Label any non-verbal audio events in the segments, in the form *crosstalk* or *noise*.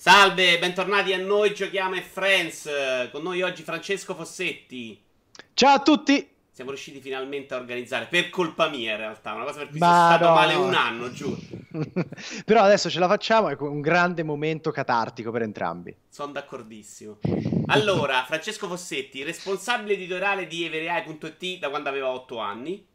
Salve, bentornati a noi, giochiamo e Friends. Con noi oggi Francesco Fossetti. Ciao a tutti. Siamo riusciti finalmente a organizzare, per colpa mia in realtà, una cosa per cui Ma sono stato no, male no. un anno, giuro. *laughs* Però adesso ce la facciamo, è un grande momento catartico per entrambi. Sono d'accordissimo. Allora, Francesco Fossetti, responsabile editoriale di everai.it da quando aveva 8 anni.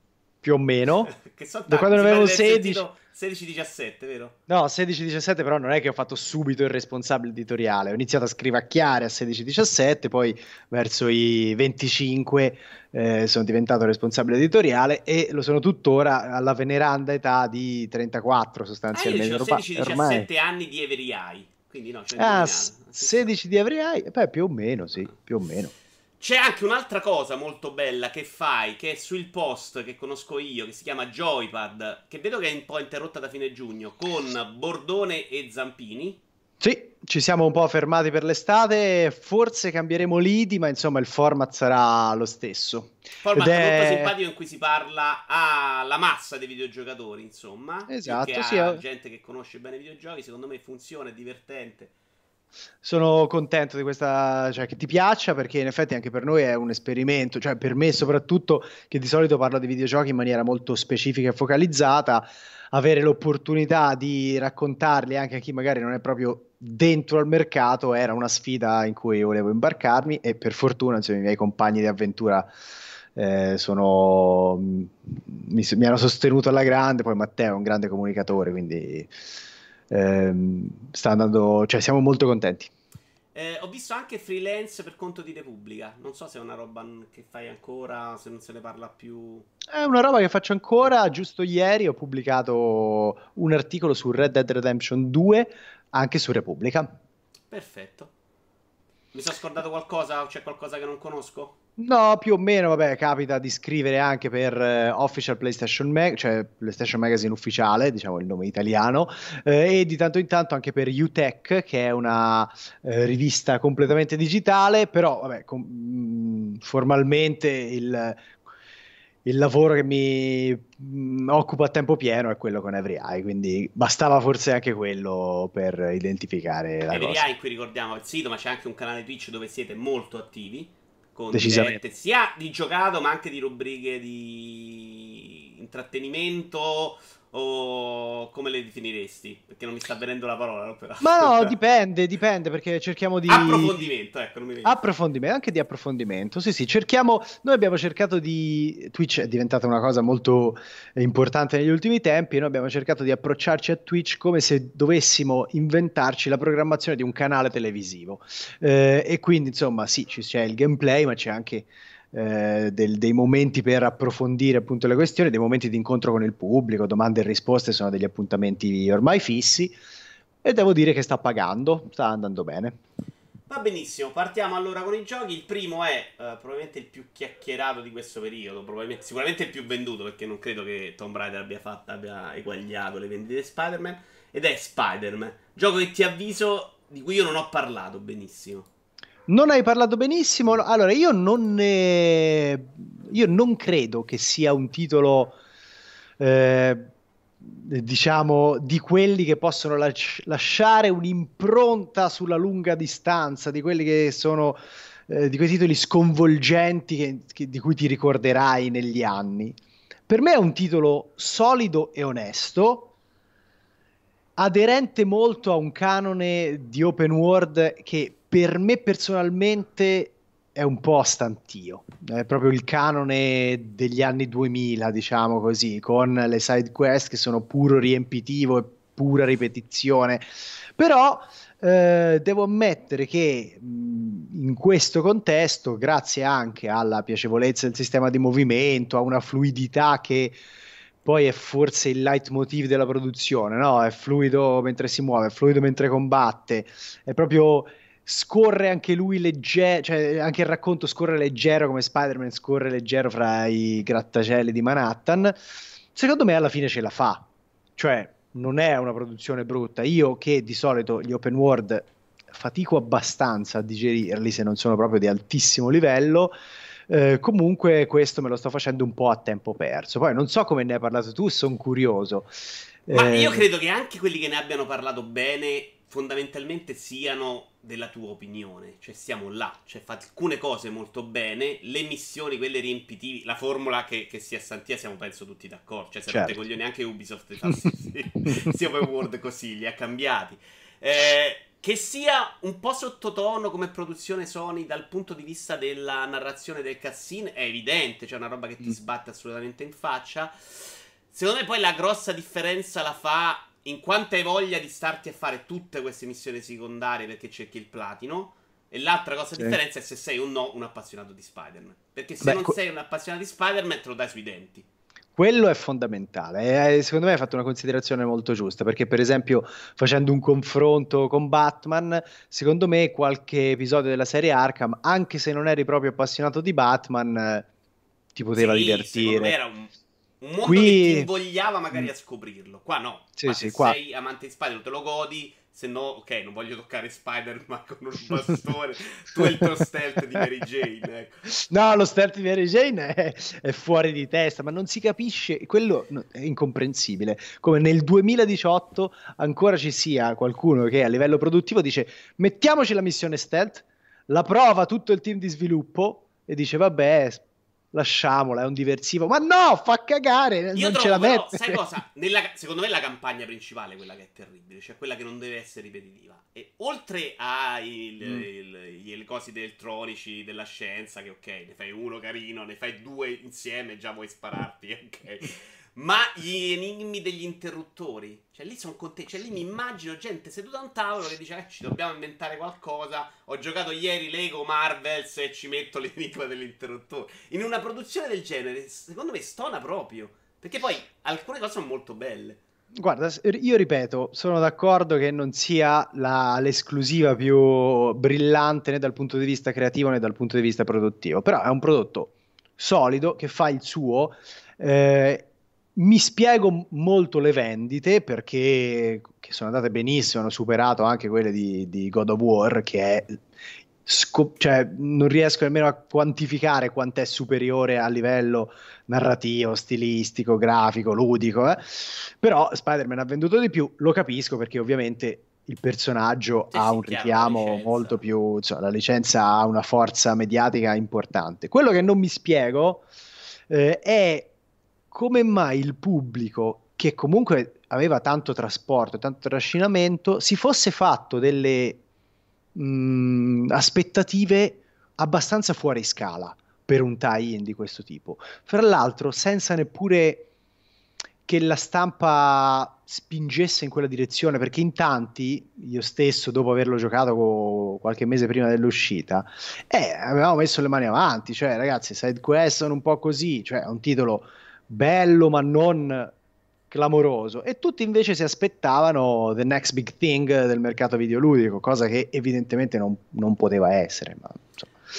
Più o meno. *laughs* che so da quando ne avevo 16. 16-17, vero? No, 16-17 però non è che ho fatto subito il responsabile editoriale, ho iniziato a scrivacchiare a 16-17, poi verso i 25 eh, sono diventato responsabile editoriale e lo sono tuttora alla veneranda età di 34 sostanzialmente. Ah, io 16-17 anni di Every Eye, quindi no, ah, 16 di Every Eye, beh più o meno sì, più o meno. C'è anche un'altra cosa molto bella che fai, che è sul post che conosco io, che si chiama Joypad, che vedo che è un po' interrotta da fine giugno, con Bordone e Zampini. Sì, ci siamo un po' fermati per l'estate, forse cambieremo lidi, ma insomma il format sarà lo stesso. Format è... molto simpatico in cui si parla alla massa dei videogiocatori, insomma. Esatto, sì. A gente che conosce bene i videogiochi, secondo me funziona, è divertente sono contento di questa, cioè che ti piaccia perché in effetti anche per noi è un esperimento, cioè per me soprattutto che di solito parlo di videogiochi in maniera molto specifica e focalizzata, avere l'opportunità di raccontarli anche a chi magari non è proprio dentro al mercato era una sfida in cui volevo imbarcarmi e per fortuna insomma, i miei compagni di avventura eh, sono, mi, mi hanno sostenuto alla grande, poi Matteo è un grande comunicatore, quindi ehm, sta andando, cioè siamo molto contenti. Eh, ho visto anche freelance per conto di Repubblica. Non so se è una roba che fai ancora, se non se ne parla più. È una roba che faccio ancora. Giusto ieri ho pubblicato un articolo su Red Dead Redemption 2 anche su Repubblica. Perfetto. Mi sono scordato qualcosa c'è qualcosa che non conosco? No, più o meno, vabbè, capita di scrivere anche per eh, Official PlayStation Mag, cioè PlayStation Magazine ufficiale, diciamo il nome italiano, eh, e di tanto in tanto anche per UTech, che è una eh, rivista completamente digitale, però vabbè, com- mm, formalmente il, il lavoro che mi mh, mm, occupa a tempo pieno è quello con Every Eye, quindi bastava forse anche quello per identificare la Every cosa. Eye, qui ricordiamo il sito, ma c'è anche un canale Twitch dove siete molto attivi con dirette sia di giocato ma anche di rubriche di intrattenimento o come le definiresti? Perché non mi sta venendo la parola. Però. Ma no, *laughs* dipende, dipende perché cerchiamo di... Approfondimento, ecco, non mi viene. Approfondimento, anche di approfondimento. Sì, sì, cerchiamo... Noi abbiamo cercato di... Twitch è diventata una cosa molto importante negli ultimi tempi noi abbiamo cercato di approcciarci a Twitch come se dovessimo inventarci la programmazione di un canale televisivo. Eh, e quindi, insomma, sì, c'è il gameplay, ma c'è anche eh, del, dei momenti per approfondire appunto le questioni, dei momenti di incontro con il pubblico, domande e risposte sono degli appuntamenti ormai fissi e devo dire che sta pagando, sta andando bene. Va benissimo, partiamo allora con i giochi. Il primo è uh, probabilmente il più chiacchierato di questo periodo, sicuramente il più venduto perché non credo che Tomb Raider abbia, fatto, abbia eguagliato le vendite di Spider-Man. Ed è Spider-Man, gioco che ti avviso di cui io non ho parlato benissimo. Non hai parlato benissimo. Allora, io non, ne... io non credo che sia un titolo, eh, diciamo, di quelli che possono lasci- lasciare un'impronta sulla lunga distanza, di quelli che sono, eh, di quei titoli sconvolgenti che, che, di cui ti ricorderai negli anni. Per me è un titolo solido e onesto, aderente molto a un canone di open world che per me personalmente è un po' stantio, è proprio il canone degli anni 2000, diciamo così, con le side quest che sono puro riempitivo e pura ripetizione. Però eh, devo ammettere che mh, in questo contesto, grazie anche alla piacevolezza del sistema di movimento, a una fluidità che poi è forse il leitmotiv della produzione, no? È fluido mentre si muove, è fluido mentre combatte, è proprio scorre anche lui leggero, cioè anche il racconto scorre leggero come Spider-Man scorre leggero fra i grattacieli di Manhattan. Secondo me alla fine ce la fa, cioè non è una produzione brutta. Io che di solito gli open world fatico abbastanza a digerirli se non sono proprio di altissimo livello. Eh, comunque questo me lo sto facendo un po' a tempo perso. Poi non so come ne hai parlato tu, sono curioso. Ma eh, io credo che anche quelli che ne abbiano parlato bene fondamentalmente siano della tua opinione, cioè siamo là, cioè fa alcune cose molto bene, le missioni, quelle riempitivi, la formula che, che sia Santia siamo penso tutti d'accordo, cioè se certo. non coglioni anche Ubisoft *laughs* fa sì, sì, world così, li ha cambiati. Eh, che sia un po' sottotono come produzione Sony dal punto di vista della narrazione del cutscene è evidente, cioè una roba che ti mm. sbatte assolutamente in faccia. Secondo me poi la grossa differenza la fa in quanto hai voglia di starti a fare tutte queste missioni secondarie perché cerchi il platino. E l'altra cosa sì. differenza è se sei o no un appassionato di Spider-Man. Perché se Beh, non sei un appassionato di Spider-Man te lo dai sui denti. Quello è fondamentale. E secondo me hai fatto una considerazione molto giusta. Perché, per esempio, facendo un confronto con Batman, secondo me qualche episodio della serie Arkham, anche se non eri proprio appassionato di Batman, ti poteva sì, divertire. Era un un mondo Qui... che ti invogliava magari a scoprirlo. Qua no. Sì, Ma sì, se qua... sei amante di Spider, te lo godi. Se no, ok, non voglio toccare Spider-Man con un bastone. tu hai il tuo stealth di Mary Jane. Ecco. No, lo stealth di Mary Jane è, è, fuori di testa, ma non si capisce. Quello è incomprensibile. Come nel 2018 ancora ci sia qualcuno che a livello produttivo dice: mettiamoci la missione stealth, la prova tutto il team di sviluppo e dice: vabbè lasciamola, è un diversivo. Ma no, fa cagare, Io non ce la però, mette. sai cosa? Nella, secondo me la campagna principale è quella che è terribile, cioè quella che non deve essere ripetitiva. E oltre ai mm. cosi elettronici della scienza, che ok, ne fai uno carino, ne fai due insieme, già vuoi spararti, *laughs* ok. Ma gli enigmi degli interruttori, cioè lì sono contenti, cioè lì mi immagino gente seduta a un tavolo che dice eh, ci dobbiamo inventare qualcosa, ho giocato ieri Lego Marvels e ci metto l'enigma dell'interruttore. In una produzione del genere, secondo me stona proprio, perché poi alcune cose sono molto belle. Guarda, io ripeto, sono d'accordo che non sia la, l'esclusiva più brillante né dal punto di vista creativo né dal punto di vista produttivo, però è un prodotto solido che fa il suo. Eh, mi spiego molto le vendite perché sono andate benissimo, hanno superato anche quelle di, di God of War, che è Scop- cioè, non riesco nemmeno a quantificare quanto è superiore a livello narrativo, stilistico, grafico, ludico. Eh? Però Spider-Man ha venduto di più, lo capisco perché ovviamente il personaggio sì, ha un richiamo molto più. Cioè, la licenza ha una forza mediatica importante. Quello che non mi spiego eh, è come mai il pubblico, che comunque aveva tanto trasporto, tanto trascinamento, si fosse fatto delle mh, mm, aspettative abbastanza fuori scala per un tie-in di questo tipo. Fra l'altro, senza neppure che la stampa spingesse in quella direzione, perché in tanti, io stesso, dopo averlo giocato qualche mese prima dell'uscita, eh, avevamo messo le mani avanti, cioè ragazzi, side quest sono un po' così, cioè è un titolo bello ma non clamoroso e tutti invece si aspettavano the next big thing del mercato videoludico, cosa che evidentemente non, non poteva essere. Ma,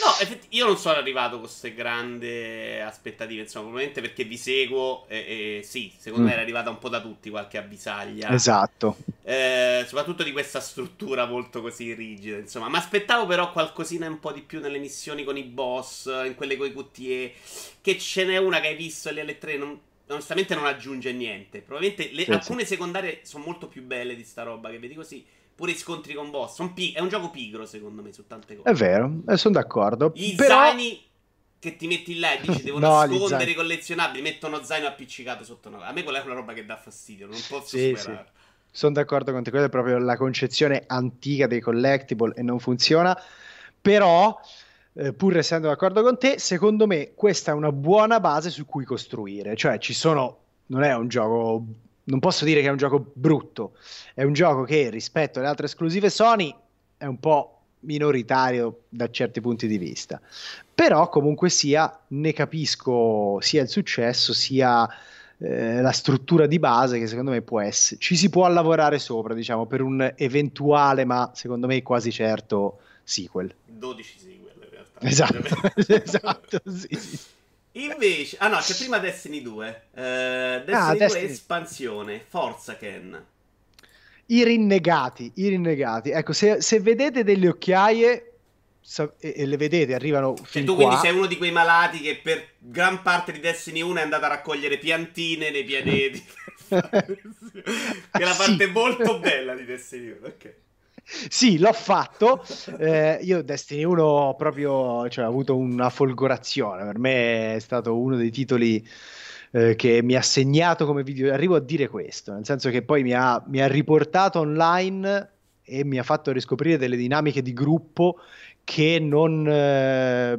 no, io non sono arrivato con queste grandi aspettative, insomma, probabilmente perché vi seguo e, e sì, secondo mm. me era arrivata un po' da tutti qualche avvisaglia. Esatto. Eh, soprattutto di questa struttura molto così rigida, insomma. Ma aspettavo però qualcosina un po' di più nelle missioni con i boss, in quelle con i QTE, che ce n'è una che hai visto lì alle tre, non onestamente non aggiunge niente. Probabilmente le, sì, alcune sì. secondarie sono molto più belle di sta roba che vedi così. Pure i scontri con boss. Pi- è un gioco pigro, secondo me, su tante cose. È vero, eh, sono d'accordo. Gli Però... zaini che ti metti là e dici *laughs* devono no, nascondere i collezionabili, mettono zaino appiccicato sotto una... A me quella è una roba che dà fastidio, non posso sì, superare. Sì. Sono d'accordo con te, quella è proprio la concezione antica dei collectible e non funziona. Però eh, pur essendo d'accordo con te, secondo me questa è una buona base su cui costruire. Cioè, ci sono. Non è un gioco. Non posso dire che è un gioco brutto. È un gioco che rispetto alle altre esclusive Sony è un po' minoritario da certi punti di vista. Però comunque sia, ne capisco sia il successo sia eh, la struttura di base che secondo me può essere. Ci si può lavorare sopra, diciamo, per un eventuale, ma secondo me quasi certo sequel. 12 sequel. Esatto, *laughs* esatto, sì, sì. Invece, ah no, c'è prima Destiny 2. Uh, Destiny ah, 2 Destiny. espansione, Forza Ken. I rinnegati, i rinnegati. Ecco, se, se vedete delle occhiaie e, e, le vedete arrivano cioè, fin tu quindi sei uno di quei malati che per gran parte di Destiny 1 è andato a raccogliere piantine nei pianeti. *laughs* *laughs* che è la parte sì. molto bella di Destiny 1, ok. Sì, l'ho fatto. Eh, io Destiny 1 proprio cioè, ho avuto una folgorazione. Per me è stato uno dei titoli eh, che mi ha segnato come video. Arrivo a dire questo, nel senso che poi mi ha, mi ha riportato online e mi ha fatto riscoprire delle dinamiche di gruppo che non, eh,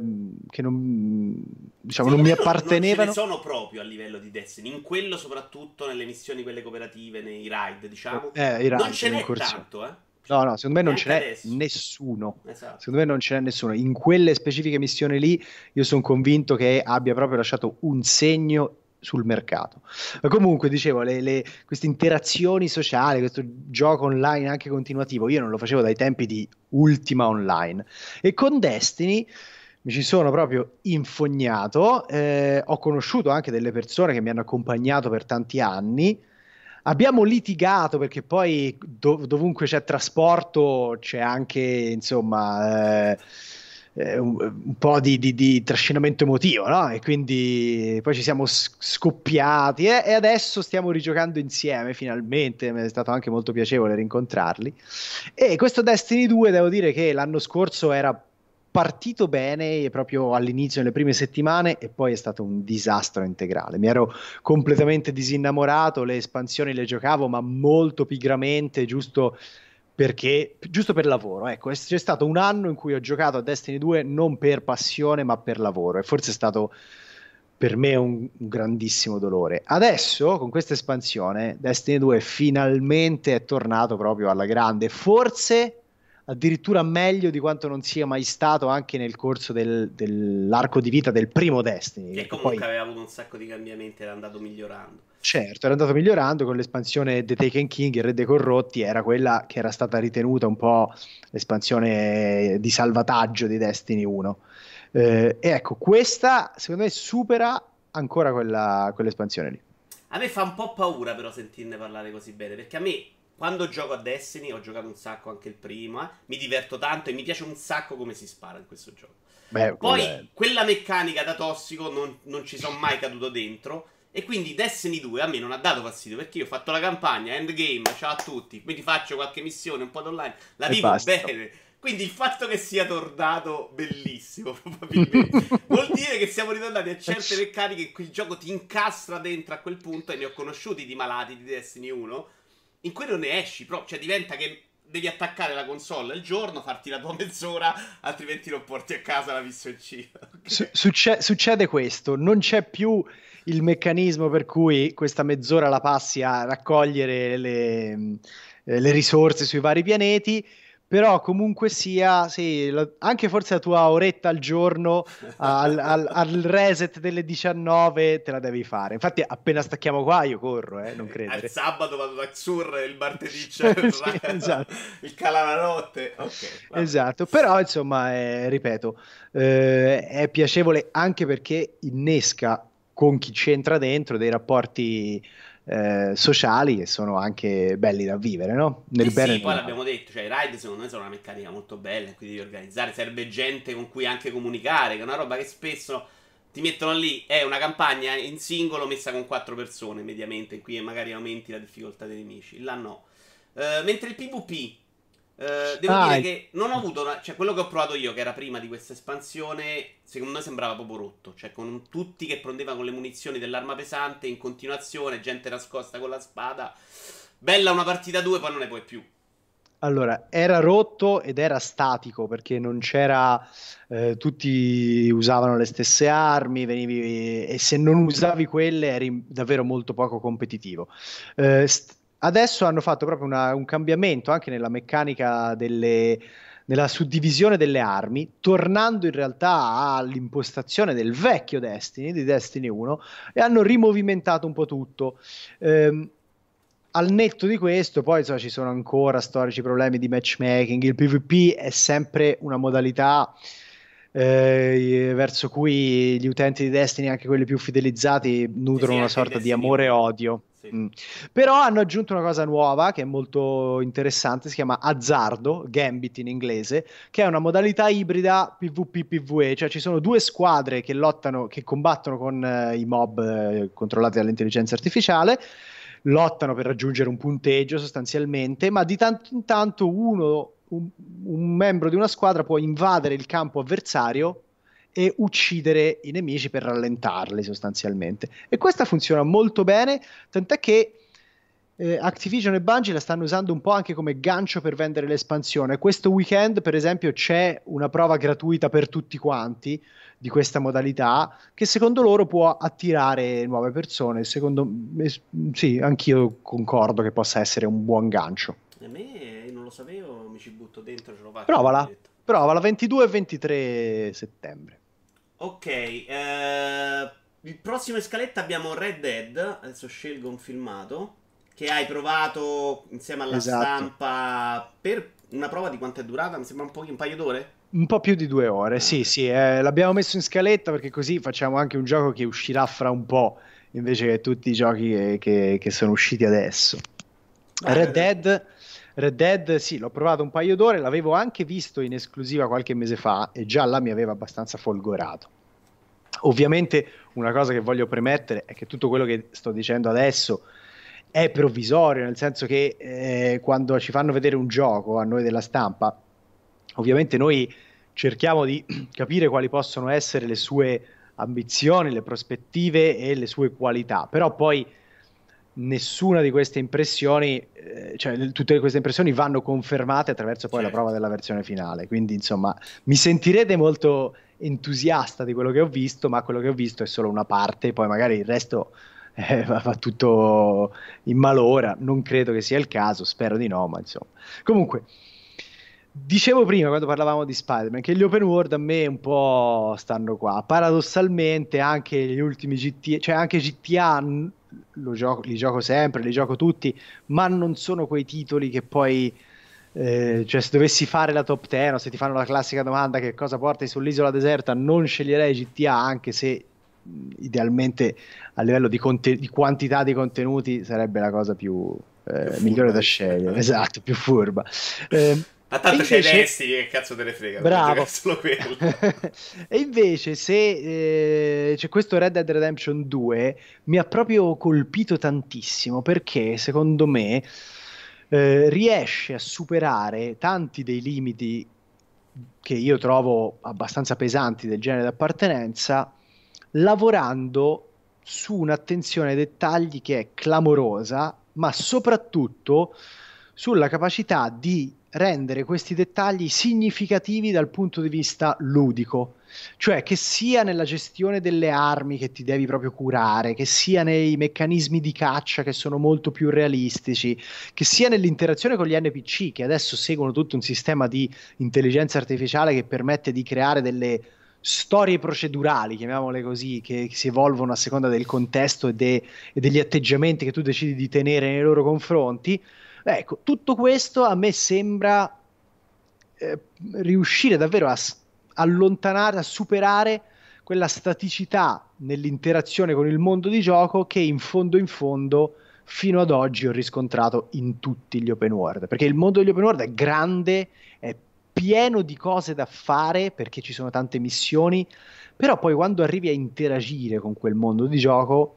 che non, diciamo, non mi appartenevano. Non ce ne sono proprio a livello di Destiny, in quello soprattutto nelle missioni quelle cooperative, nei raid, diciamo. Eh, raid, non ce n'è tanto, eh. No, no, secondo me non ce n'è adesso. nessuno. Esatto. Secondo me non ce n'è nessuno. In quelle specifiche missioni lì, io sono convinto che abbia proprio lasciato un segno sul mercato. Ma comunque, dicevo, le, le, queste interazioni sociali, questo gioco online anche continuativo, io non lo facevo dai tempi di Ultima Online. E con Destiny mi ci sono proprio infognato, eh, ho conosciuto anche delle persone che mi hanno accompagnato per tanti anni. Abbiamo litigato perché poi dov- dovunque c'è trasporto c'è anche, insomma, eh, eh, un, un, po' di, di, di, trascinamento emotivo, no? E quindi poi ci siamo scoppiati eh? e adesso stiamo rigiocando insieme finalmente. Mi è stato anche molto piacevole rincontrarli. E questo Destiny 2, devo dire che l'anno scorso era partito bene proprio all'inizio, nelle prime settimane, e poi è stato un disastro integrale. Mi ero completamente disinnamorato, le espansioni le giocavo, ma molto pigramente, giusto perché giusto per lavoro, ecco, c'è stato un anno in cui ho giocato a Destiny 2 non per passione ma per lavoro e forse è stato per me un, un grandissimo dolore. Adesso con questa espansione Destiny 2 finalmente è tornato proprio alla grande, forse addirittura meglio di quanto non sia mai stato anche nel corso del, dell'arco di vita del primo Destiny. Che comunque poi... aveva avuto un sacco di cambiamenti, era andato migliorando. Certo, era andato migliorando con l'espansione The Taken King, il Re dei Corrotti, era quella che era stata ritenuta un po' l'espansione di salvataggio di Destiny 1. Eh, e ecco, questa secondo me supera ancora quella, quell'espansione lì. A me fa un po' paura però sentirne parlare così bene, perché a me quando gioco a Destiny, ho giocato un sacco anche il primo, eh, mi diverto tanto e mi piace un sacco come si spara in questo gioco. Beh, Poi è... quella meccanica da tossico non, non ci sono mai caduto dentro. E quindi Destiny 2 a me non ha dato fastidio perché io ho fatto la campagna, endgame, ciao a tutti, quindi faccio qualche missione, un po' d'online, la vivo bene. Quindi il fatto che sia tornato bellissimo, *laughs* probabilmente, vuol dire che siamo ritornati a certe *laughs* meccaniche in cui il gioco ti incastra dentro a quel punto e ne ho conosciuti di malati di Destiny 1 in cui non ne esci proprio, cioè diventa che devi attaccare la console il giorno, farti la tua *laughs* mezz'ora, altrimenti non porti a casa la missioncina. *laughs* Okay. Succe- succede questo, non c'è più il meccanismo per cui questa mezz'ora la passi a raccogliere le, le risorse sui vari pianeti però comunque sia, sì, anche forse la tua oretta al giorno al, al, al, reset delle 19 te la devi fare. Infatti, appena stacchiamo qua, io corro, eh, non credo. Al sabato vado da Xur, il martedì *laughs* c'è sì, esatto. il calananotte. Okay, esatto, però insomma, eh, ripeto, eh, è piacevole anche perché innesca con chi c'entra dentro dei rapporti eh, sociali che sono anche belli da vivere, no? Nel eh bene sì, poi l'abbiamo detto, cioè i ride secondo me sono una meccanica molto bella, quindi devi organizzare, serve gente con cui anche comunicare, che è una roba che spesso ti mettono lì, è una campagna in singolo messa con quattro persone mediamente, in cui magari aumenti la difficoltà dei nemici, là no. Uh, mentre il PvP Uh, devo ah, dire che non ho avuto, una, cioè quello che ho provato io, che era prima di questa espansione, secondo me sembrava proprio rotto. Cioè, con tutti che prendevano con le munizioni dell'arma pesante in continuazione, gente nascosta con la spada. Bella una partita 2, poi non ne puoi più. Allora, era rotto ed era statico perché non c'era. Eh, tutti usavano le stesse armi, venivi, e se non usavi quelle eri davvero molto poco competitivo. Eh, st- adesso hanno fatto proprio una, un cambiamento anche nella meccanica delle, nella suddivisione delle armi, tornando in realtà all'impostazione del vecchio Destiny, di Destiny 1, e hanno rimovimentato un po' tutto. Ehm, al netto di questo, poi insomma, ci sono ancora storici problemi di matchmaking. Il PvP è sempre una modalità eh, verso cui gli utenti di Destiny, anche quelli più fidelizzati, nutrono una sorta di amore e odio. Sì. Mm. Però hanno aggiunto una cosa nuova che è molto interessante, si chiama Azzardo, Gambit in inglese, che è una modalità ibrida PvP-PvE, cioè ci sono due squadre che lottano, che combattono con eh, i mob eh, controllati dall'intelligenza artificiale lottano per raggiungere un punteggio sostanzialmente, ma di tanto in tanto uno un, un membro di una squadra può invadere il campo avversario e uccidere i nemici per rallentarli sostanzialmente. E questa funziona molto bene, tant'è che eh, Activision e Bungie la stanno usando un po' anche come gancio per vendere l'espansione. Questo weekend, per esempio, c'è una prova gratuita per tutti quanti di questa modalità che secondo loro può attirare nuove persone. Secondo me, sì, anch'io concordo che possa essere un buon gancio. A me non lo sapevo, mi ci butto dentro, ce lo faccio. Provala, provala 22 e 23 settembre. Ok, eh, il prossimo in scaletta abbiamo Red Dead, adesso scelgo un filmato che hai provato insieme alla esatto. stampa per una prova di quanto è durata? Mi sembra un, po', un paio d'ore? Un po' più di due ore, sì, sì. Eh, l'abbiamo messo in scaletta perché così facciamo anche un gioco che uscirà fra un po', invece che tutti i giochi che, che, che sono usciti adesso. Red Dead, Red Dead, sì, l'ho provato un paio d'ore, l'avevo anche visto in esclusiva qualche mese fa e già là mi aveva abbastanza folgorato. Ovviamente una cosa che voglio premettere è che tutto quello che sto dicendo adesso è provvisorio, nel senso che eh, quando ci fanno vedere un gioco a noi della stampa, ovviamente noi cerchiamo di *clears throat* capire quali possono essere le sue ambizioni, le prospettive e le sue qualità, però poi nessuna di queste impressioni, eh, cioè tutte queste impressioni vanno confermate attraverso poi certo. la prova della versione finale. Quindi, insomma, mi sentirete molto entusiasta di quello che ho visto, ma quello che ho visto è solo una parte, poi magari il resto eh, va, va, tutto in malora. Non credo che sia il caso, spero di no, ma insomma. Comunque, dicevo prima quando parlavamo di Spider-Man che gli open world a me un po' stanno qua. Paradossalmente, anche gli ultimi GTA, cioè anche GTA gioco, li gioco sempre, li gioco tutti, ma non sono quei titoli che poi. Eh, cioè, se dovessi fare la top 10 o se ti fanno la classica domanda che cosa porti sull'isola deserta, non sceglierei GTA anche se idealmente a livello di, conte- di, quantità di contenuti sarebbe la cosa più, eh, migliore da scegliere, *laughs* esatto, più furba. Eh, ma tanto invece... c'è Destiny, che cazzo te ne frega? Bravo. Solo quello. *laughs* e invece se eh, c'è questo Red Dead Redemption 2 mi ha proprio colpito tantissimo perché secondo me eh, riesce a superare tanti dei limiti che io trovo abbastanza pesanti del genere d'appartenenza lavorando su un'attenzione ai dettagli che è clamorosa, ma soprattutto sulla capacità di rendere questi dettagli significativi dal punto di vista ludico, cioè che sia nella gestione delle armi che ti devi proprio curare, che sia nei meccanismi di caccia che sono molto più realistici, che sia nell'interazione con gli NPC che adesso seguono tutto un sistema di intelligenza artificiale che permette di creare delle storie procedurali, chiamiamole così, che, si evolvono a seconda del contesto e, de, e, degli atteggiamenti che tu decidi di tenere nei loro confronti. Ecco, tutto questo a me sembra eh, riuscire davvero a allontanare, a superare quella staticità nell'interazione con il mondo di gioco che in fondo in fondo fino ad oggi ho riscontrato in tutti gli open world, perché il mondo degli open world è grande, è pieno di cose da fare perché ci sono tante missioni, però poi quando arrivi a interagire con quel mondo di gioco,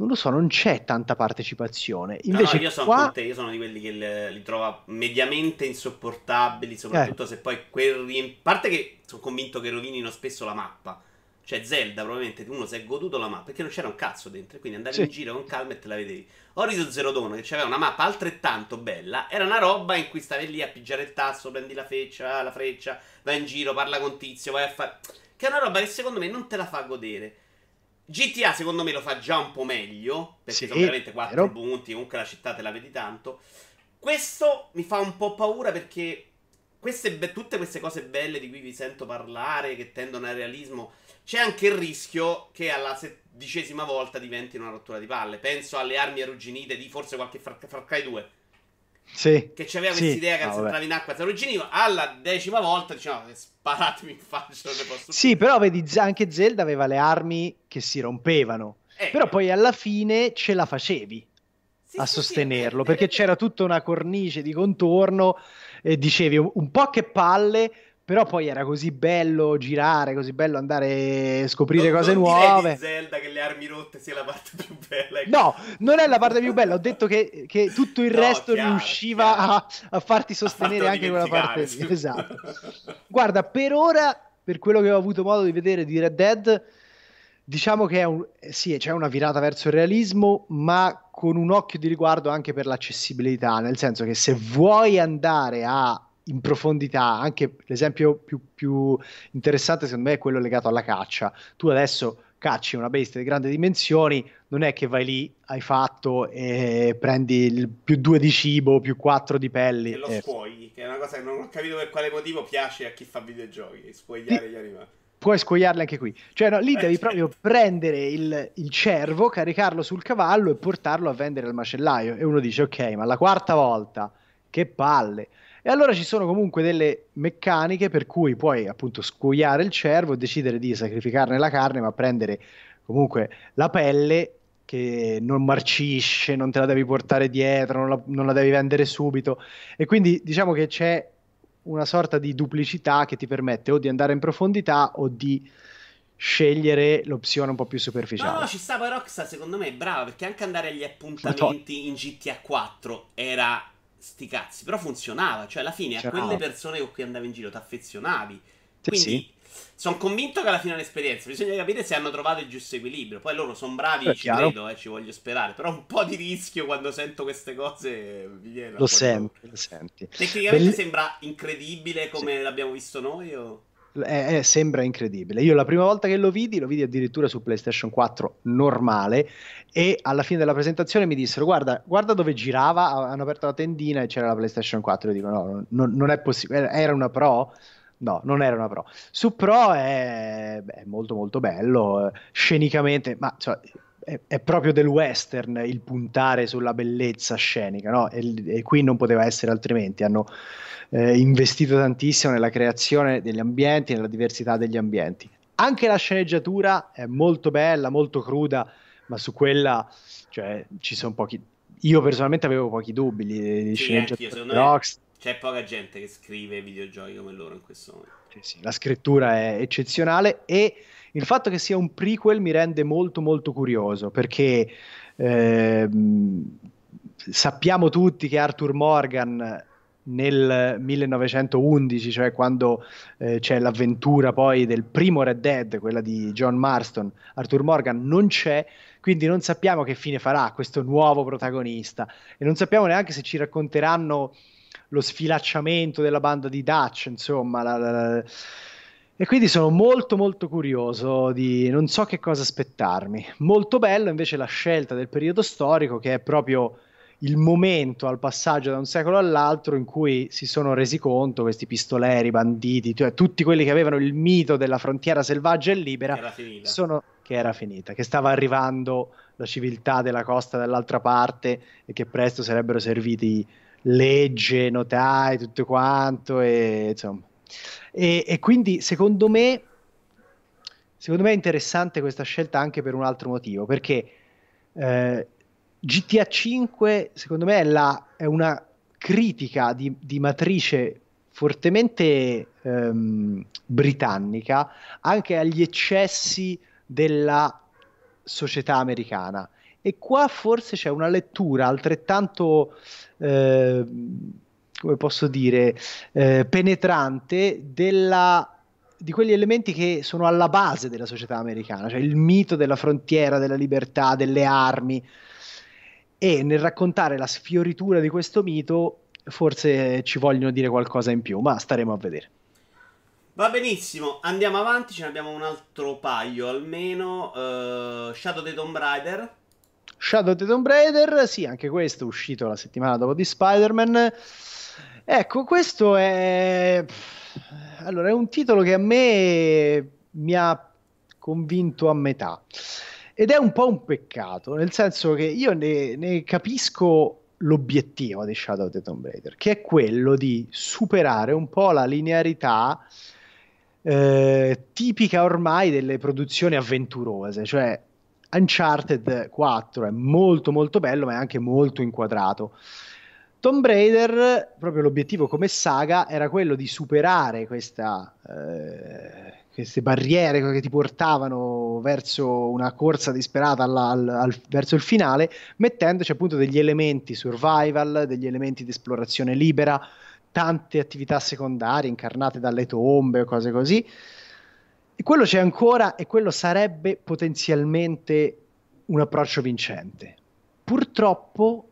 non lo so, non c'è tanta partecipazione. Invece no, io sono qua... con te, io sono di quelli che le, li trova mediamente insopportabili, soprattutto eh. se poi quel riemp... A parte che sono convinto che rovinino spesso la mappa. Cioè Zelda probabilmente uno si è goduto la mappa perché non c'era un cazzo dentro, quindi andavi sì. in giro con calma e te la vedevi. Horizon Zero Dawn che aveva una mappa altrettanto bella, era una roba in cui stavi lì a pigiare il tasto, prendi la freccia, la freccia, vai in giro, parla con tizio, vai a fare... Che è una roba che secondo me non te la fa godere. GTA secondo me lo fa già un po' meglio, perché sì, sono veramente 4 vero. punti, comunque la città te la vedi tanto. Questo mi fa un po' paura perché queste be- tutte queste cose belle di cui vi sento parlare, che tendono al realismo, c'è anche il rischio che alla sedicesima volta diventi una rottura di palle. Penso alle armi arrugginite di forse qualche Far, Far Cry 2. Sì. Che c'aveva sì. questa idea che no, se entravi in acqua si arrugginiva. Alla decima volta diciamo sparatemi in faccia. Sì, però vedi anche Zelda aveva le armi che si rompevano. Eh, però poi alla fine ce la facevi sì, a sostenerlo perché c'era tutta una cornice di contorno e dicevi un po' che palle però poi era così bello girare, così bello andare a scoprire non, cose non nuove. Di Zelda che le armi rotte sia la parte più bella. No, non è la parte più bella, ho detto che, che tutto il no, resto chiaro, riusciva a, a, farti sostenere anche quella parte sì. Esatto. Guarda, per ora, per quello che ho avuto modo di vedere di Red Dead, diciamo che è un, sì, c'è una virata verso il realismo, ma con un occhio di riguardo anche per l'accessibilità, nel senso che se vuoi andare a in profondità, anche l'esempio più, più interessante secondo me è quello legato alla caccia. Tu adesso cacci una bestia di grandi dimensioni, non è che vai lì, hai fatto e prendi il più due di cibo, più quattro di pelli. E lo e... scuogli, che è una cosa che non ho capito per quale motivo piace a chi fa videogiochi, scuogliare gli animali puoi scoiarle anche qui. Cioè, no, lì eh, devi proprio prendere il, il, cervo, caricarlo sul cavallo e portarlo a vendere al macellaio. E uno dice: Ok, ma la quarta volta, che palle. E allora ci sono comunque delle meccaniche per cui puoi appunto scuoiare il cervo e decidere di sacrificarne la carne, ma prendere comunque la pelle che non marcisce, non te la devi portare dietro, non la, non la devi vendere subito. E quindi diciamo che c'è una sorta di duplicità che ti permette o di andare in profondità o di scegliere l'opzione un po' più superficiale. No, no, ci sta poi Rockstar secondo me è brava perché anche andare agli appuntamenti in GTA 4 era sti cazzi, però funzionava, cioè alla fine a quelle persone con cui andavi in giro ti affezionavi. Quindi sì. sono convinto che alla fine è un'esperienza, bisogna capire se hanno trovato il giusto equilibrio. Poi loro sono bravi, è ci chiaro. credo, eh, ci voglio sperare, però un po' di rischio quando sento queste cose mi viene Lo senti, lo senti. Tecnicamente Belli... sembra incredibile come sì. l'abbiamo visto noi o... Eh, eh, sembra incredibile. Io la prima volta che lo vidi, lo vidi addirittura su PlayStation 4 normale e alla fine della presentazione mi dissero guarda, guarda dove girava, hanno aperto la tendina e c'era la PlayStation 4 io dico no, non, non è possibile, era una Pro? No, non era una Pro. Su Pro è, beh, molto molto bello, eh, scenicamente, ma cioè, è, è, proprio del western il puntare sulla bellezza scenica, no? E, e qui non poteva essere altrimenti, hanno eh, investito tantissimo nella creazione degli ambienti, nella diversità degli ambienti. Anche la sceneggiatura è molto bella, molto cruda, ma su quella cioè, ci sono pochi. Io personalmente avevo pochi dubbi di, sì, sceneggiatura. Rox... C'è poca gente che scrive videogiochi come loro in questo momento. Sì, sì, la scrittura è eccezionale e il fatto che sia un prequel mi rende molto molto curioso perché eh, sappiamo tutti che Arthur Morgan nel 1911, cioè quando eh, c'è l'avventura poi del primo Red Dead, quella di John Marston, Arthur Morgan non c'è, quindi non sappiamo che fine farà questo nuovo protagonista. E non sappiamo neanche se ci racconteranno lo sfilacciamento della banda di Dutch, insomma, la, la... e quindi sono molto molto curioso di non so che cosa aspettarmi. Molto bello invece la scelta del periodo storico che è proprio il momento al passaggio da un secolo all'altro in cui si sono resi conto questi pistoleri, banditi, cioè tutti quelli che avevano il mito della frontiera selvaggia e libera, che era finita, sono, che, era finita che stava arrivando la civiltà della costa dall'altra parte e che presto sarebbero serviti legge, notai, tutto quanto e insomma. E, e quindi secondo me, secondo me è interessante questa scelta anche per un altro motivo, perché eh, GTA 5 secondo me è, la, è una critica di, di matrice fortemente ehm, britannica anche agli eccessi della società americana. E qua forse c'è una lettura altrettanto, eh, come posso dire, eh, penetrante della, di quegli elementi che sono alla base della società americana, cioè il mito della frontiera, della libertà, delle armi e nel raccontare la sfioritura di questo mito forse ci vogliono dire qualcosa in più, ma staremo a vedere. Va benissimo, andiamo avanti, ce ne abbiamo un altro paio almeno. Uh, Shadow the Tomb Raider. Shadow the Tomb Raider, sì, anche questo è uscito la settimana dopo di Spider-Man. Ecco, questo è... Allora, è un titolo che a me mi ha convinto a metà. Ed è un po' un peccato, nel senso che io ne, ne capisco l'obiettivo di Shadow of the Tomb Raider, che è quello di superare un po' la linearità eh, tipica ormai delle produzioni avventurose, cioè Uncharted 4 è molto molto bello, ma è anche molto inquadrato. Tomb Raider, proprio l'obiettivo come saga era quello di superare questa, eh, queste barriere che ti portavano verso una corsa disperata alla, al, al, verso il finale, mettendoci appunto degli elementi survival, degli elementi di esplorazione libera, tante attività secondarie incarnate dalle tombe o cose così. E quello c'è ancora e quello sarebbe potenzialmente un approccio vincente. Purtroppo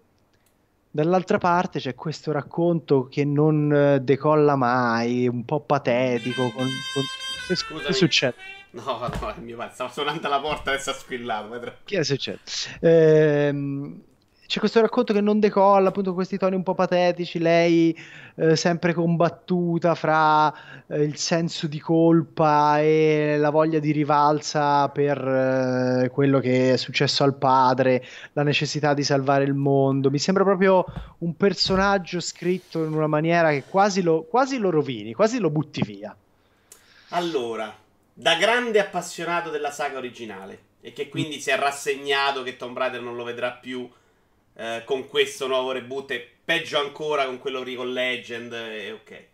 Dall'altra parte c'è questo racconto che non eh, decolla mai, un po' patetico. Con, con... Che succede? No, no, mio padre. Stavo suonando alla porta adesso ha squillato. Che succede? Ehm, c'è questo racconto che non decolla, appunto, questi toni un po' patetici, lei eh, sempre combattuta fra eh, il senso di colpa e la voglia di rivalsa per eh, quello che è successo al padre, la necessità di salvare il mondo. Mi sembra proprio un personaggio scritto in una maniera che quasi lo, quasi lo rovini, quasi lo butti via. Allora, da grande appassionato della saga originale e che quindi si è rassegnato che Tomb Raider non lo vedrà più eh, con questo nuovo reboot e peggio ancora con quello Recon Legend e ok.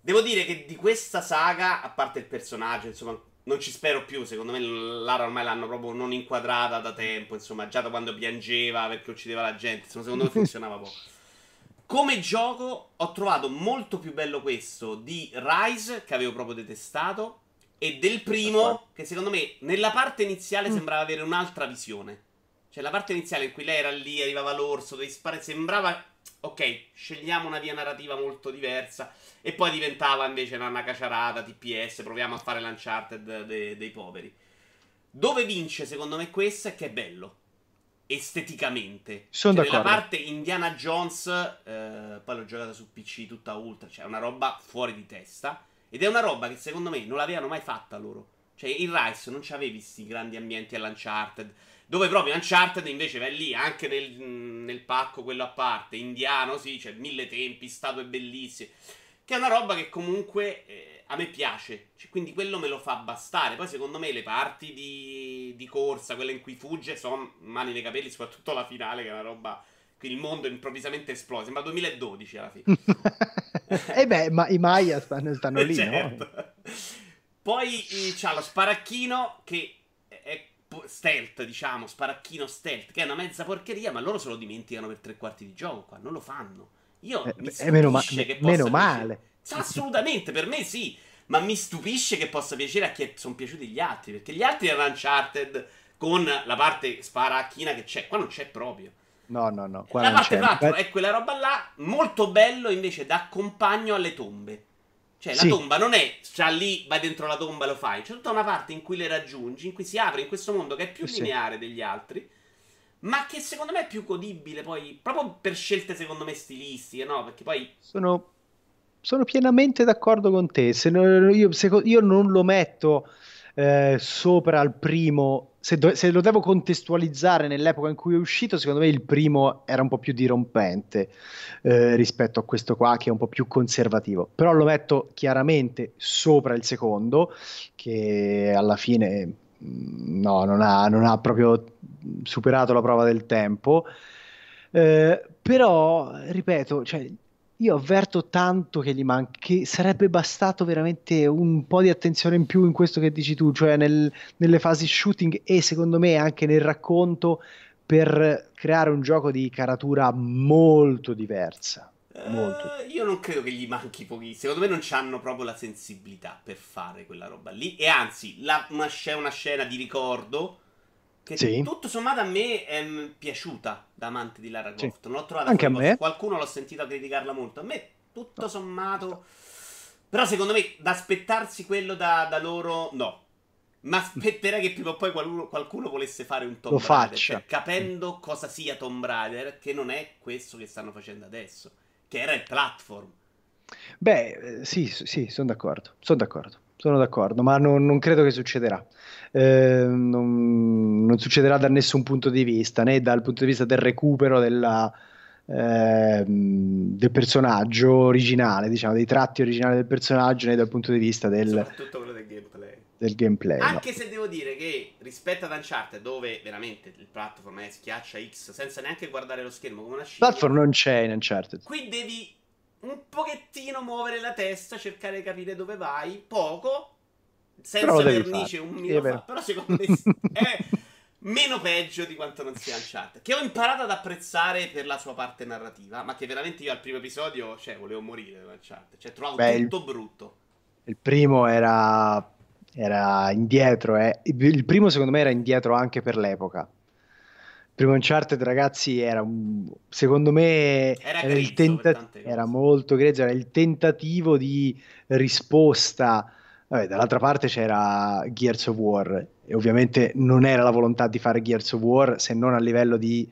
Devo dire che di questa saga, a parte il personaggio, insomma, non ci spero più. Secondo me Lara ormai l'hanno proprio non inquadrata da tempo. Insomma, già da quando piangeva perché uccideva la gente. Insomma, secondo me *laughs* funzionava poco. Come gioco ho trovato molto più bello questo di Rise, che avevo proprio detestato, e del primo, che secondo me nella parte iniziale mm. sembrava avere un'altra visione. Cioè, la parte iniziale in cui lei era lì, arrivava l'orso, dove spare, sembrava. Ok, scegliamo una via narrativa molto diversa. E poi diventava invece una caciarata, TPS, proviamo a fare l'Uncharted de- dei poveri. Dove vince, secondo me, questo è che è bello. Esteticamente. Sono cioè, d'accordo. Nella parte Indiana Jones, eh, poi l'ho giocata su PC tutta ultra, cioè una roba fuori di testa. Ed è una roba che secondo me non l'avevano mai fatta loro. Cioè, in Rise non c'avevi questi grandi ambienti all'Uncharted dove proprio Uncharted invece va lì, anche nel, nel, pacco quello a parte, indiano, sì, c'è mille tempi, statue bellissime. Che è una roba che comunque eh, a me piace. Cioè, quindi quello me lo fa bastare. Poi secondo me le parti di, di corsa, quelle in cui fugge, sono mani nei capelli, soprattutto la finale, che è una roba il mondo improvvisamente esplode. Sembra 2012 alla fine. e *laughs* eh beh, ma i Maya stanno, stanno lì, certo. no? Poi c'ha lo sparacchino che stealth, diciamo, sparacchino stealth, che è una mezza porcheria, ma loro se lo dimenticano per tre quarti di gioco qua, non lo fanno. Io eh, mi stupisce meno, ma- che possa meno male. Assolutamente, per me sì, ma mi stupisce che possa piacere a chi sono piaciuti gli altri, perché gli altri erano Uncharted con la parte sparacchina che c'è, qua non c'è proprio. No, no, no. la parte 4 è quella roba là, molto bello invece da compagno alle tombe. Cioè, la sì. tomba non è, cioè lì vai dentro la tomba e lo fai. C'è tutta una parte in cui le raggiungi, in cui si apre in questo mondo che è più sì. lineare degli altri, ma che secondo me è più godibile poi, proprio per scelte secondo me stilistiche, no? Perché poi... Sono, sono pienamente d'accordo con te. Se no, io, se, io non lo metto eh, sopra il primo se, do- se, lo devo contestualizzare nell'epoca in cui è uscito, secondo me il primo era un po' più dirompente eh, rispetto a questo qua che è un po' più conservativo. Però lo metto chiaramente sopra il secondo, che alla fine mm, no, non ha, non ha proprio superato la prova del tempo. Eh, però, ripeto, cioè, io avverto tanto che gli manca, che sarebbe bastato veramente un po' di attenzione in più in questo che dici tu, cioè nel, nelle fasi shooting e secondo me anche nel racconto per creare un gioco di caratura molto diversa. Molto. Uh, io non credo che gli manchi pochissimo. Secondo me non hanno proprio la sensibilità per fare quella roba lì. E anzi, la, una, c'è una scena di ricordo che sì. tutto sommato a me è piaciuta da amante di Lara Croft. Sì. Non l'ho trovata Anche a me. Qualcuno l'ho sentito criticarla molto. A me tutto sommato però secondo me da aspettarsi quello da, da loro no. Ma aspetterei che prima o poi qualcuno, qualcuno volesse fare un Tomb Lo Raider, cioè, capendo cosa sia Tomb Raider, che non è questo che stanno facendo adesso, che era il platform. Beh, eh, sì, sì, sono d'accordo, sono d'accordo, sono d'accordo, ma non, non credo che succederà. Eh, non, non, succederà da nessun punto di vista, né dal punto di vista del recupero della, eh, del personaggio originale, diciamo, dei tratti originali del personaggio, né dal punto di vista del... Soprattutto quello del gameplay. del gameplay. Anche no. se devo dire che rispetto ad Uncharted, dove veramente il platform è schiaccia X senza neanche guardare lo schermo come una scimmia. Platform non c'è in Uncharted. Qui devi un pochettino muovere la testa, cercare di capire dove vai, poco, senza vernice un minuto fa. Però secondo *laughs* me è meno peggio di quanto non sia Uncharted. Che ho imparato ad apprezzare per la sua parte narrativa, ma che veramente io al primo episodio, cioè, volevo morire da Uncharted. Cioè, trovavo Beh, tutto il, brutto. Il primo era, era indietro, eh. il primo secondo me era indietro anche per l'epoca. Primo Uncharted, ragazzi, era un, secondo me era, era, il tenta- era molto grezzo, era il tentativo di risposta Vabbè, dall'altra parte c'era Gears of War e ovviamente non era la volontà di fare Gears of War se non a livello di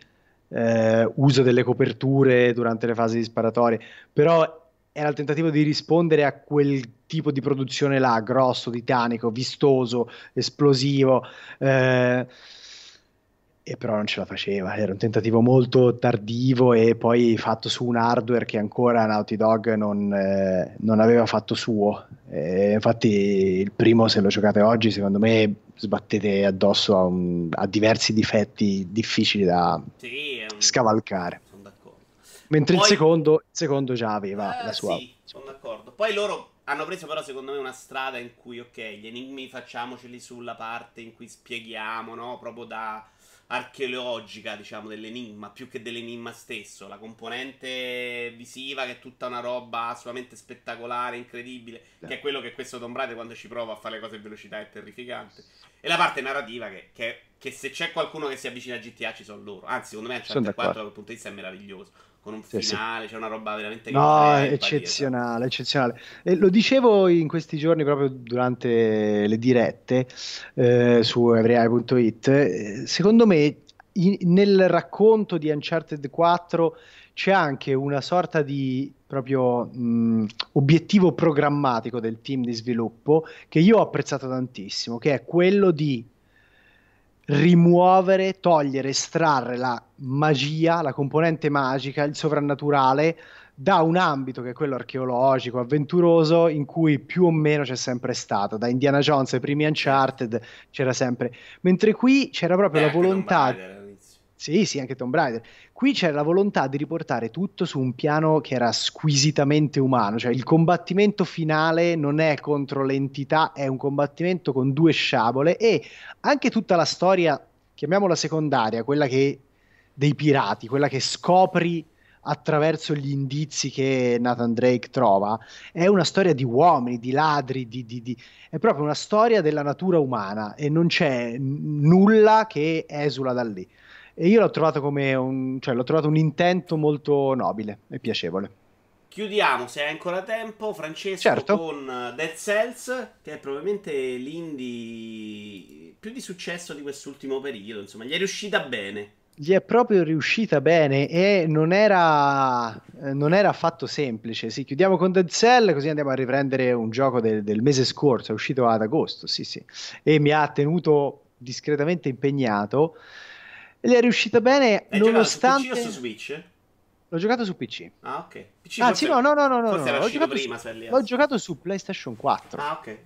eh, uso delle coperture durante le fasi di sparatorie, però era il tentativo di rispondere a quel tipo di produzione là, grosso, titanico, vistoso, esplosivo. Eh, e però non ce la faceva, era un tentativo molto tardivo e poi fatto su un hardware che ancora Naughty Dog non, eh, non aveva fatto suo. E infatti il primo, se lo giocate oggi, secondo me sbattete addosso a, un, a diversi difetti difficili da sì, un... scavalcare. Mentre Poi... il, secondo, il, secondo, già aveva eh, la sua... Sì, sono d'accordo. Poi loro hanno preso però secondo me una strada in cui, ok, gli enigmi facciamoceli sulla parte in cui spieghiamo, no? Proprio da archeologica, diciamo, dell'enigma, più che dell'enigma stesso. La componente visiva, che è tutta una roba assolutamente spettacolare, incredibile, yeah. che è quello che questo Tomb Raider quando ci prova a fare le cose in velocità è terrificante. E la parte narrativa, che, che, che se c'è qualcuno che si avvicina a GTA ci sono loro. Anzi, secondo me Uncharted 4 da quel punto di vista è meraviglioso con un sì, finale, sì. c'è una roba veramente No, eccezionale, eccezionale. E lo dicevo in questi giorni proprio durante le dirette eh, su everyeye.it. Eh, secondo me in, nel racconto di Uncharted 4 c'è anche una sorta di proprio mh, obiettivo programmatico del team di sviluppo che io ho apprezzato tantissimo, che è quello di rimuovere, togliere, estrarre la magia, la componente magica, il sovrannaturale da un ambito che è quello archeologico, avventuroso, in cui più o meno c'è sempre stato. Da Indiana Jones ai primi Uncharted c'era sempre. Mentre qui c'era proprio Beh, la volontà. Sì, sì, anche Tomb Raider. Qui c'era la volontà di riportare tutto su un piano che era squisitamente umano, cioè il combattimento finale non è contro l'entità, è un combattimento con due sciabole e anche tutta la storia, chiamiamola secondaria, quella che dei pirati, quella che scopri attraverso gli indizi che Nathan Drake trova, è una storia di uomini, di ladri, di, di, di... è proprio una storia della natura umana e non c'è nulla che esula da lì. E io l'ho trovato come un, cioè, l'ho trovato un intento molto nobile e piacevole. Chiudiamo, se hai ancora tempo, Francesco, certo. con Dead Cells, che è probabilmente l'indie più di successo di quest'ultimo periodo. Insomma, gli è riuscita bene. Gli è proprio riuscita bene e non era, eh, non era affatto semplice. Sì, chiudiamo con Dead Cell, così andiamo a riprendere un gioco del, del mese scorso, è uscito ad agosto, sì, sì. E mi ha tenuto discretamente impegnato. Ed è riuscita bene Hai nonostante... Giocato su PC o su Switch? L'ho giocato su PC. Ah, ok. PC ah, sì, no, no, no, no. no, no. L'ho, giocato prima, su... l'ho giocato su PlayStation 4. Ah, ok.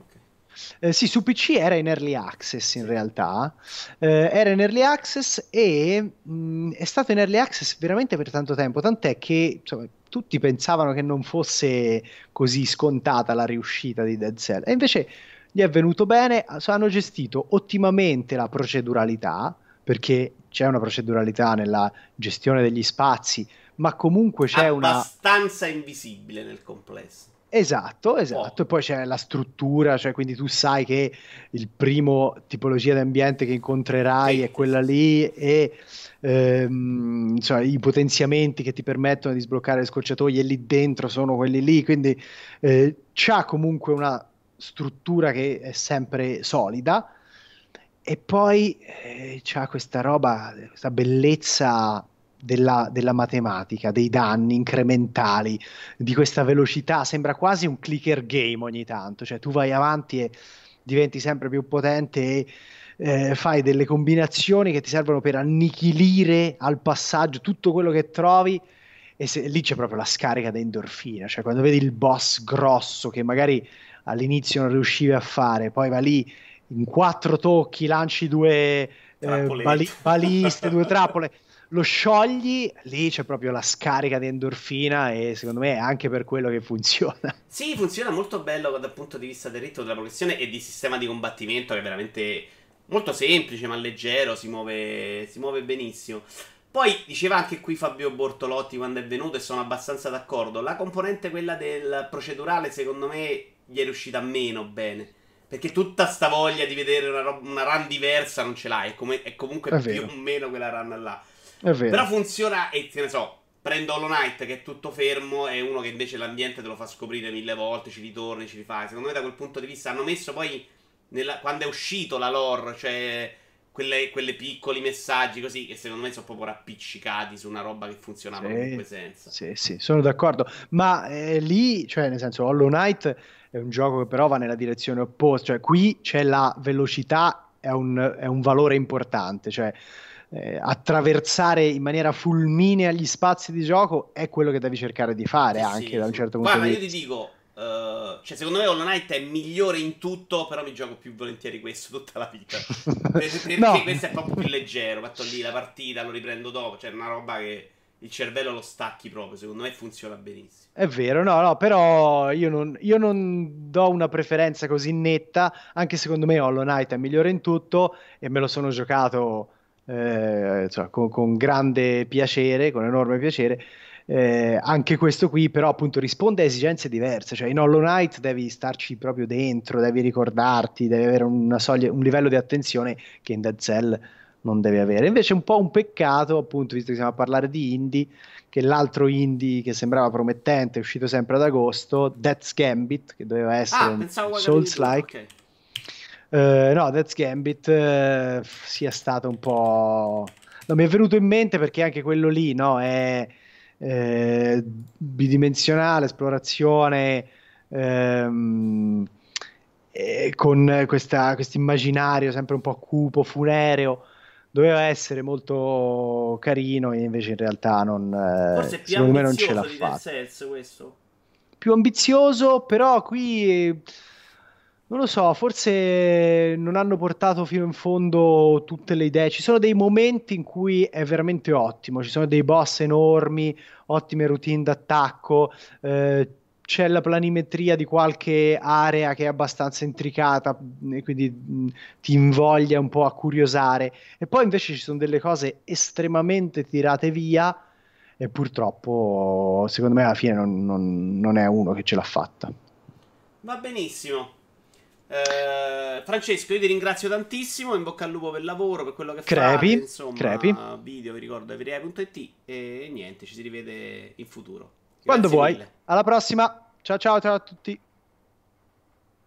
Eh, sì, su PC era in early access in realtà, eh, era in early access e mh, mm, è stato in early access veramente per tanto tempo, tant'è che insomma, tutti pensavano che non fosse così scontata la riuscita di Dead Cell e invece gli è venuto bene, hanno gestito ottimamente la proceduralità perché c'è una proceduralità nella gestione degli spazi, ma comunque c'è abbastanza una... Abbastanza invisibile nel complesso. Esatto, esatto. Oh. E poi c'è la struttura, cioè quindi tu sai che il primo tipologia di ambiente che incontrerai sì, è quella lì e ehm, insomma, i potenziamenti che ti permettono di sbloccare le scorciatoie lì dentro sono quelli lì, quindi eh, c'ha comunque una struttura che è sempre solida e poi eh, c'ha questa roba, questa bellezza della, della, matematica, dei danni incrementali, di questa velocità, sembra quasi un clicker game ogni tanto, cioè tu vai avanti e diventi sempre più potente e eh, fai delle combinazioni che ti servono per annichilire al passaggio tutto quello che trovi. E se, lì c'è proprio la scarica da endorfina, cioè quando vedi il boss grosso che magari all'inizio non riuscivi a fare, poi va lì in quattro tocchi, lanci due eh, bali- baliste, due *laughs* trappole, lo sciogli, lì c'è proprio la scarica di endorfina e secondo me è anche per quello che funziona. *laughs* Sì, funziona molto bello dal punto di vista del ritmo della progressione e di sistema di combattimento che è veramente molto semplice ma leggero, si muove, si muove benissimo. Poi diceva anche qui Fabio Bortolotti quando è venuto e sono abbastanza d'accordo, la componente quella del procedurale secondo me gli è riuscita meno bene. Perché tutta sta voglia di vedere una, roba, una run diversa non ce l'hai, è, com- è comunque è più o meno quella run là. Però funziona e che ne so, prendo Hollow Knight che è tutto fermo e uno che invece l'ambiente te lo fa scoprire mille volte, ci ritorni, ci rifai. Secondo me da quel punto di vista hanno messo poi, nella, quando è uscito la lore, cioè quelle, quelle, piccoli messaggi così che secondo me sono proprio rappiccicati su una roba che funzionava sì, comunque senza. Sì, sì, sono d'accordo. Ma eh, lì, cioè nel senso, Hollow Knight è un gioco che però va nella direzione opposta, cioè qui c'è la velocità, è un, è un valore importante, cioè eh, attraversare in maniera fulminea gli spazi di gioco è quello che devi cercare di fare sì, anche sì. da un certo punto Guarda, di vista. io ti dico, Uh, cioè, secondo me Hollow Knight è migliore in tutto, però mi gioco più volentieri questo tutta la vita. *laughs* perché no. questo è proprio più leggero. Metto lì la partita, lo riprendo dopo. Cioè, è una roba che il cervello lo stacchi proprio. Secondo me funziona benissimo. È vero, no, no, però io non, io non do una preferenza così netta. Anche secondo me Hollow Knight è migliore in tutto e me lo sono giocato eh, insomma, con, con grande piacere, con enorme piacere. Eh, anche questo qui però appunto risponde a esigenze diverse, cioè in Hollow Knight devi starci proprio dentro, devi ricordarti, devi avere una soglia, un livello di attenzione che in Dead Cell non devi avere. Invece è un po' un peccato, appunto, visto che stiamo a parlare di indie, che l'altro indie che sembrava promettente, è uscito sempre ad agosto, Death's Gambit, che doveva essere ah, Souls-like. Okay. Uh, no, Death's Gambit uh, sia stato un po'... No, mi è venuto in mente perché anche quello lì, no, è eh, bidimensionale, esplorazione, ehm, eh, con questo immaginario sempre un po' cupo, funereo, doveva essere molto carino e invece in realtà non, eh, secondo me non ce l'ha fatta. Più ambizioso, però qui non lo so, forse non hanno portato fino in fondo tutte le idee. Ci sono dei momenti in cui è veramente ottimo, ci sono dei boss enormi, ottime routine d'attacco, eh, c'è la planimetria di qualche area che è abbastanza intricata e quindi mh, ti invoglia un po' a curiosare. E poi invece ci sono delle cose estremamente tirate via e purtroppo secondo me alla fine non, non, non è uno che ce l'ha fatta. Va benissimo. Eh, Francesco, io ti ringrazio tantissimo. In bocca al lupo per il lavoro, per quello che crepi, fate. Insomma, crepi. video, vi ricordo, everyeye.it. E niente, ci si rivede in futuro. Grazie Quando vuoi. Mille. Alla prossima. Ciao ciao ciao a tutti.